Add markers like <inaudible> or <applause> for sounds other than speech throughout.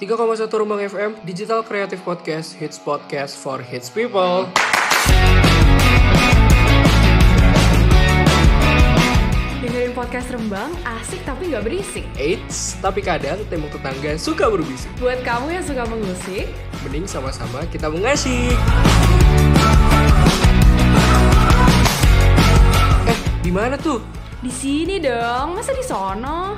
3,1 Rumbang FM, Digital Creative Podcast, Hits Podcast for Hits People. Dengerin podcast Rembang, asik tapi nggak berisik. Eits, tapi kadang tembok tetangga suka berbisik. Buat kamu yang suka mengusik, Mending sama-sama kita mengasih. Eh, di mana tuh? di sini dong, masa di sono?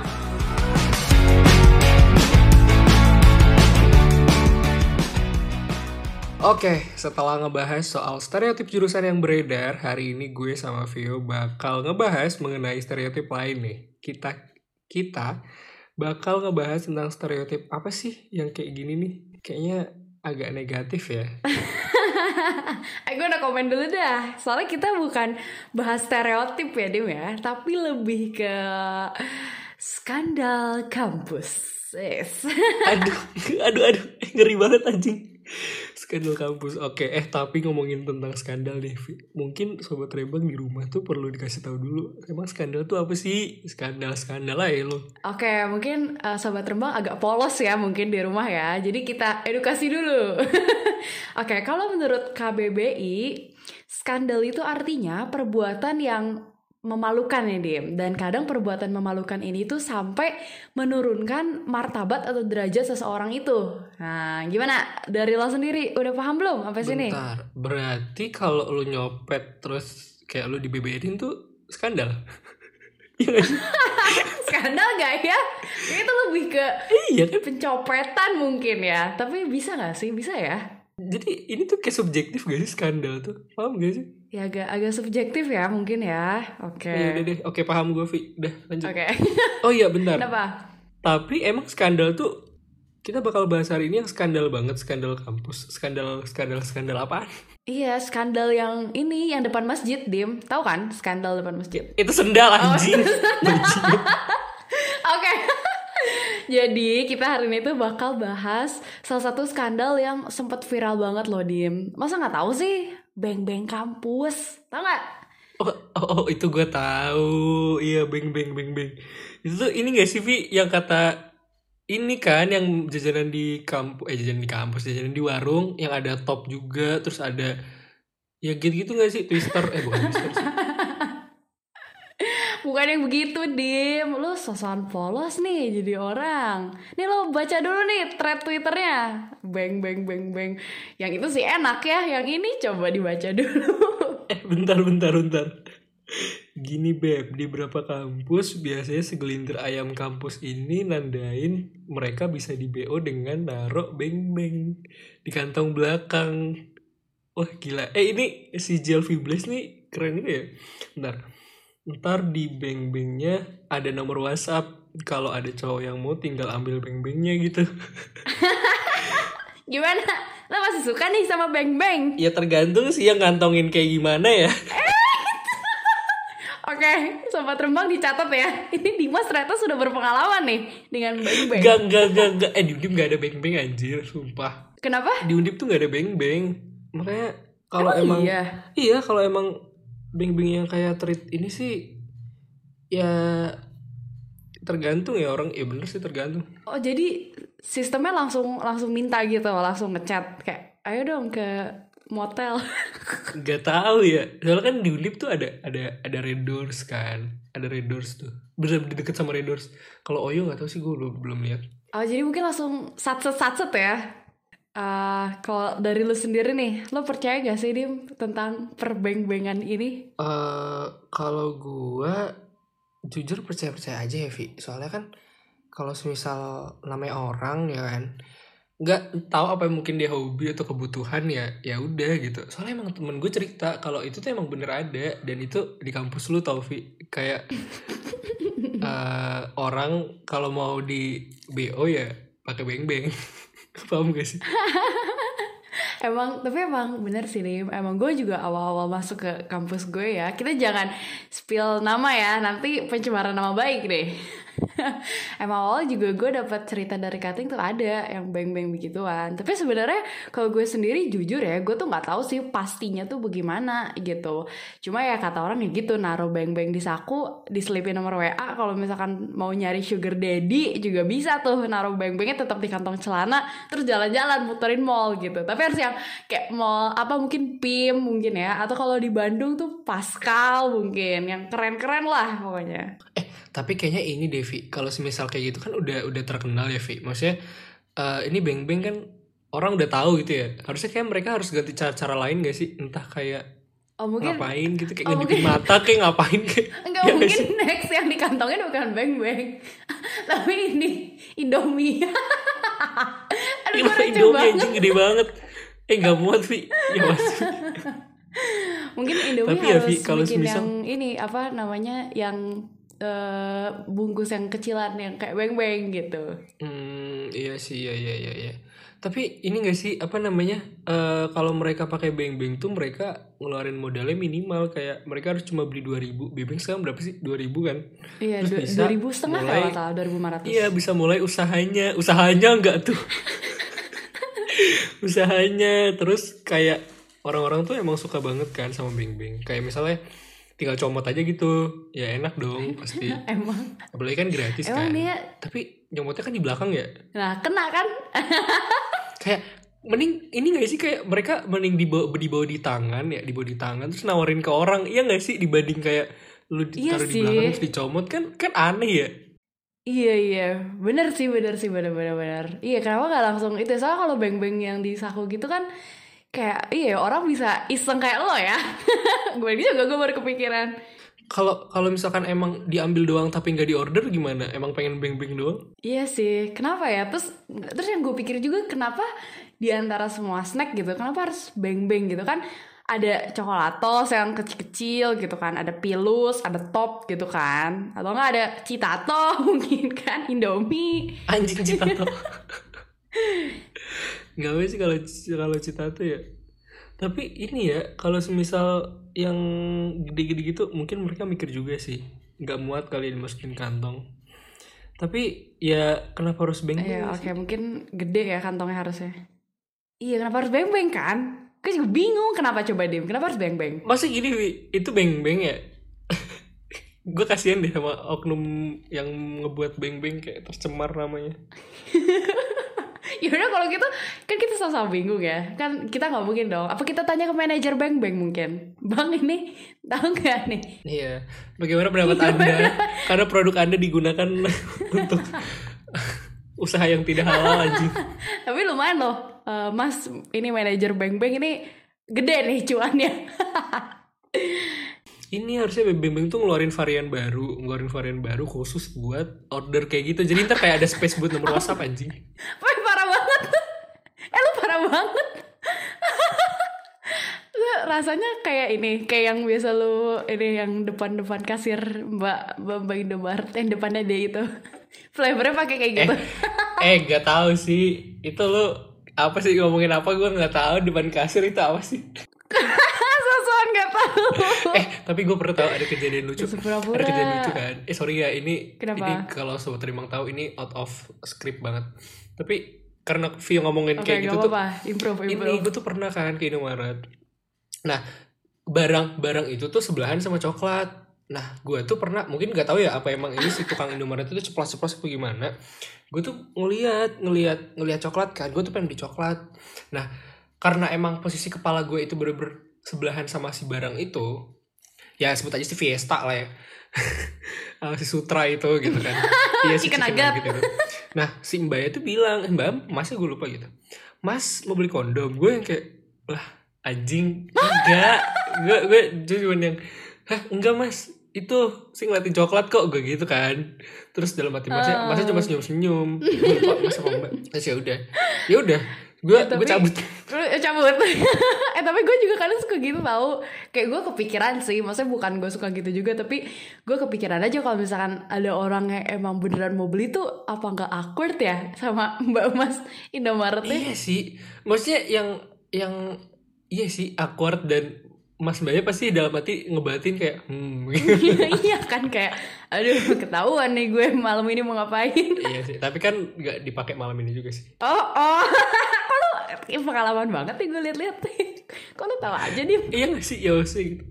Oke, setelah ngebahas soal stereotip jurusan yang beredar, hari ini gue sama Vio bakal ngebahas mengenai stereotip lain nih. Kita kita bakal ngebahas tentang stereotip apa sih yang kayak gini nih? Kayaknya agak negatif ya. <laughs> Eh, gue udah komen dulu dah. Soalnya kita bukan bahas stereotip ya, Dim ya. Tapi lebih ke skandal kampus. Yes. <laughs> Aduh, aduh, aduh, ngeri banget anjing. Skandal kampus. Oke, eh tapi ngomongin tentang skandal nih, mungkin sobat Rebang di rumah tuh perlu dikasih tahu dulu. Emang skandal tuh apa sih? Skandal-skandal lah ya lo. Oke, mungkin uh, Sobat Rembang agak polos ya mungkin di rumah ya. Jadi kita edukasi dulu. <laughs> Oke, kalau menurut KBBI, skandal itu artinya perbuatan yang memalukan ya Dim. Dan kadang perbuatan memalukan ini tuh sampai menurunkan martabat atau derajat seseorang itu. Nah, gimana? Dari lo sendiri udah paham belum apa sini? Bentar, berarti kalau lu nyopet terus kayak lu dibeberin tuh skandal? <laughs> Iya? <laughs> Skandal gak ya? Itu lebih ke iya kan? pencopetan mungkin ya. Tapi bisa gak sih? Bisa ya? Jadi ini tuh kayak subjektif gak sih skandal tuh? Paham gak sih? Ya agak agak subjektif ya mungkin ya. Oke. Iya udah deh, oke paham gue Vi. Udah lanjut. Oke. Oh iya bentar. Kenapa? Tapi emang skandal tuh kita bakal bahas hari ini yang skandal banget skandal kampus skandal skandal skandal apa Iya, skandal yang ini yang depan masjid, Dim. Tahu kan skandal depan masjid? itu sendal Oh, anjing <laughs> Bajingan. Oke. <laughs> Jadi kita hari ini tuh bakal bahas salah satu skandal yang sempat viral banget loh, Dim. Masa nggak tahu sih? Beng-beng kampus. Tahu nggak? oh, oh, oh, itu gue tahu. Iya beng beng beng beng. Itu ini gak sih Vi? Yang kata ini kan yang jajanan di kampus eh jajanan di kampus jajanan di warung yang ada top juga terus ada ya gitu gitu gak sih? Twister eh bukan twister sih Bukan yang begitu, Dim. Lu sosokan polos nih jadi orang. Nih lo baca dulu nih thread Twitternya. Beng, beng, beng, beng. Yang itu sih enak ya. Yang ini coba dibaca <laughs> dulu. Eh bentar bentar bentar Gini Beb, di beberapa kampus biasanya segelintir ayam kampus ini nandain mereka bisa di BO dengan naruh beng-beng di kantong belakang. Wah gila. Eh ini si Jelvi Blaze nih keren gitu ya. Bentar. Ntar di beng-bengnya ada nomor WhatsApp. Kalau ada cowok yang mau tinggal ambil beng-bengnya gitu. <laughs> Gimana? Lo masih suka nih sama beng, beng? ya tergantung sih yang ngantongin kayak gimana ya. <laughs> Oke, Sobat Rembang dicatat ya. Ini Dimas ternyata sudah berpengalaman nih dengan beng, beng. Gak, gak, gak, gak. Eh di Undip gak ada beng-beng anjir, sumpah. Kenapa? di Undip tuh gak ada beng-beng makanya kalau emang, Emang iya? iya kalau emang beng-beng yang kayak treat ini sih ya tergantung ya orang. Ya bener sih tergantung. Oh, jadi sistemnya langsung langsung minta gitu, langsung ngechat kayak ayo dong ke motel. <laughs> nggak tahu ya. Soalnya kan di Undip tuh ada ada ada Red Doors kan. Ada Red Doors tuh. Bener deket sama Red Doors. Kalau Oyo nggak tahu sih gue belum belum lihat. Oh, jadi mungkin langsung satset satset ya. Ah, kalau dari lu sendiri nih, lo percaya gak sih Dim tentang perbeng-bengan ini? eh kalau gua jujur percaya percaya aja ya Vi soalnya kan kalau semisal namanya orang ya kan nggak tahu apa yang mungkin dia hobi atau kebutuhan ya ya udah gitu. Soalnya emang temen gue cerita kalau itu tuh emang bener ada dan itu di kampus lu tau Vi kayak <laughs> eh, orang kalau mau di bo ya pakai beng beng <laughs> paham gak sih <laughs> Emang, tapi emang bener sih Dim. Emang gue juga awal-awal masuk ke kampus gue ya. Kita jangan spill nama ya, nanti pencemaran nama baik deh. <laughs> emang awal juga gue dapat cerita dari cutting tuh ada yang beng-beng begituan. Tapi sebenarnya kalau gue sendiri jujur ya gue tuh nggak tahu sih pastinya tuh bagaimana gitu. Cuma ya kata orang ya gitu naruh beng-beng di saku diselipin nomor wa kalau misalkan mau nyari sugar daddy juga bisa tuh naruh beng-bengnya tetap di kantong celana terus jalan-jalan muterin mall gitu. Tapi harus yang kayak mall apa mungkin pim mungkin ya atau kalau di Bandung tuh Pascal mungkin yang keren-keren lah pokoknya. Eh, tapi kayaknya ini Devi, kalau semisal kayak gitu kan udah udah terkenal ya, Vi. Maksudnya eh, ini Beng Beng kan orang udah tahu gitu ya. Harusnya kayak mereka harus ganti cara-cara lain gak sih? Entah kayak oh mungkin ngapain gitu kayak oh, ngedipin mata kayak ngapain <laughs> kayak Enggak Ya mungkin next yang dikantongin bukan beng beng <laughs> Tapi ini Indomie <laughs> Aduh gue lucu Indomie banget anjing gede banget. Eh nggak muat Vi. Ya mas. Mungkin Indomie Tapi ya, harus Vi, kalau bikin semisal- yang ini apa namanya Yang eh, bungkus yang kecilan yang kayak beng beng gitu Hmm, iya sih, iya iya iya. iya. Tapi ini gak sih apa namanya? eh kalau mereka pakai Beng Beng tuh mereka ngeluarin modalnya minimal kayak mereka harus cuma beli 2000. Beng Beng sekarang berapa sih? 2000 kan? Iya Terus bisa 2000 setengah mulai- kalau salah 2500 Iya bisa mulai usahanya, usahanya enggak tuh. <laughs> usahanya terus kayak orang-orang tuh emang suka banget kan sama Beng Beng. Kayak misalnya tinggal comot aja gitu, ya enak dong pasti. <laughs> Emang Apalagi kan gratis Emang kan. dia Tapi nyomotnya kan di belakang ya. Nah kena kan <laughs> Kayak mending ini gak sih kayak mereka mending dibawa dibawa di tangan ya, dibawa di tangan terus nawarin ke orang. Iya gak sih dibanding kayak lu Iya ditaruh di sih. belakang terus dicomot kan kan aneh ya. Iya iya bener sih bener sih bener bener bener iya kenapa gak langsung itu soalnya kalau beng beng yang di saku gitu kan kayak iya orang bisa iseng kayak lo ya. <laughs> Gue juga gue baru kepikiran. Kalau kalau misalkan emang diambil doang tapi nggak diorder gimana? Emang pengen beng-beng doang? iya sih kenapa ya? Terus terus yang gue pikir juga kenapa di antara semua snack gitu kenapa harus beng beng gitu? Kan ada coklatos yang kecil-kecil gitu kan ada pilus ada top gitu kan? Atau enggak ada citato <laughs> mungkin kan? Indomie. Anjing cita <laughs> tuh. Gak apa sih kalau kalau cita tuh ya. Tapi ini ya kalau semisal yang gede-gede gitu mungkin mereka mikir juga sih. Nggak muat kali dimasukin kantong. Tapi ya kenapa harus beng-beng? Iya, sih? oke mungkin gede ya kantongnya harusnya. Iya, kenapa harus beng-beng kan? Gue juga bingung kenapa coba Dim, kenapa harus beng-beng? Masa gini Wi? itu beng-beng ya? <laughs> gue kasihan deh sama oknum yang ngebuat beng-beng kayak tercemar namanya. <laughs> <laughs> Yaudah kalau gitu, kan kita sama-sama bingung ya. Kan kita nggak mungkin dong. Apa kita tanya ke manajer beng-beng mungkin? Bang ini tahu nggak nih? Iya. Bagaimana pendapat Anda? Karena produk Anda digunakan <laughs> untuk usaha yang tidak halal anjing. <laughs> Tapi lumayan loh, Eh, Mas ini manajer beng-beng ini gede nih cuannya. Ini harusnya Beng tuh ngeluarin varian baru, ngeluarin varian baru khusus buat order kayak gitu. Jadi ntar kayak ada space buat nomor WhatsApp anjing. Wah parah banget. Eh lu parah banget. rasanya kayak ini, kayak yang biasa lu ini yang depan-depan kasir Mbak Mbak, Mbak Indomaret yang depannya dia itu. Flavornya pakai kayak gitu. Eh, gak tahu sih. Itu lu apa sih ngomongin apa gue nggak tahu depan kasir itu apa sih? <laughs> Sosokan nggak tahu. eh, tapi gue pernah tahu ada kejadian lucu. Ada kejadian lucu kan? Eh sorry ya, ini Kenapa? ini kalau sobat terimang tahu ini out of script banget. Tapi karena Vio ngomongin Oke, kayak gitu tuh, apa-apa. Improve, ini improve. gue tuh pernah kan ke Indomaret. Nah, barang-barang itu tuh sebelahan sama coklat. Nah, gue tuh pernah, mungkin gak tahu ya apa emang ini si tukang Indomaret itu ceplos-ceplos apa gimana. Gue tuh ngeliat, ngeliat, ngeliat coklat kan. Gue tuh pengen beli coklat. Nah, karena emang posisi kepala gue itu bener-bener sebelahan sama si barang itu, ya sebut aja si Fiesta lah ya. <laughs> Si Sutra itu gitu kan. <laughs> iya si Chicken chicken nugget. nugget itu. Nah, si Mbaknya tuh bilang, eh, Mbak, masnya gue lupa gitu. Mas mau beli kondom. Gue yang kayak, lah anjing, enggak. gue gue cuma yang, hah enggak mas, itu sih ngeliatin coklat kok gue gitu kan. Terus dalam hati masnya, Oh. masnya cuma senyum-senyum. Gue lupa mas apa mbak. Terus ya udah, ya udah, gue Ya, gue cabut. <laughs> Eh, cabut. <laughs> eh tapi gue juga kadang suka gitu tau. Kayak gue kepikiran sih Maksudnya bukan gue suka gitu juga Tapi gue kepikiran aja kalau misalkan Ada orang yang emang beneran mau beli tuh Apa nggak awkward ya Sama <laughs> mbak mas Indomaret Iya sih, maksudnya yang yang iya sih awkward dan Mas Mbaknya pasti dalam hati ngebatin kayak hmm. Iya kan kayak aduh ketahuan nih gue malam ini mau ngapain. Iya sih tapi kan nggak dipakai malam ini juga sih. Oh oh kalau pengalaman banget nih gue liat-liat <laughs> kok lu tahu aja nih iya gak sih? Ya sih.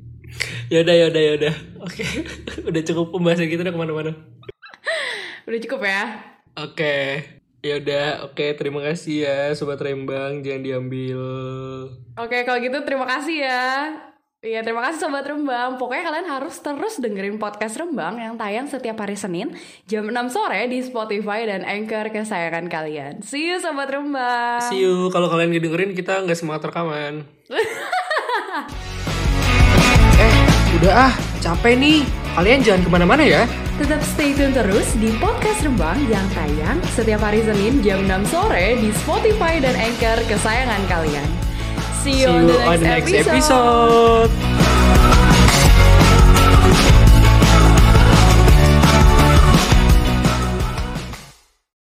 Gitu yaudah yaudah yaudah. Oke. <laughs> Udah cukup pembahasan kita udah ke mana-mana. <laughs> Udah cukup ya? Oke. Yaudah oke. Terima kasih ya sobat rembang. Jangan diambil. Oke kalau gitu terima kasih ya Iya terima kasih Sobat Rembang. Pokoknya kalian harus terus dengerin podcast Rembang Yang tayang setiap hari Senin Jam 6 sore di Spotify dan Anchor kesayangan kalian. See you Sobat Rembang. See you. Kalau kalian ngedengerin kita nggak semangat rekaman <laughs> eh udah ah capek nih. Kalian jangan ke mana-mana ya. Tetap stay tune terus di podcast Rembang Yang tayang setiap hari Senin jam 6 sore di Spotify dan Anchor kesayangan kalian See you, see you on the next, episode.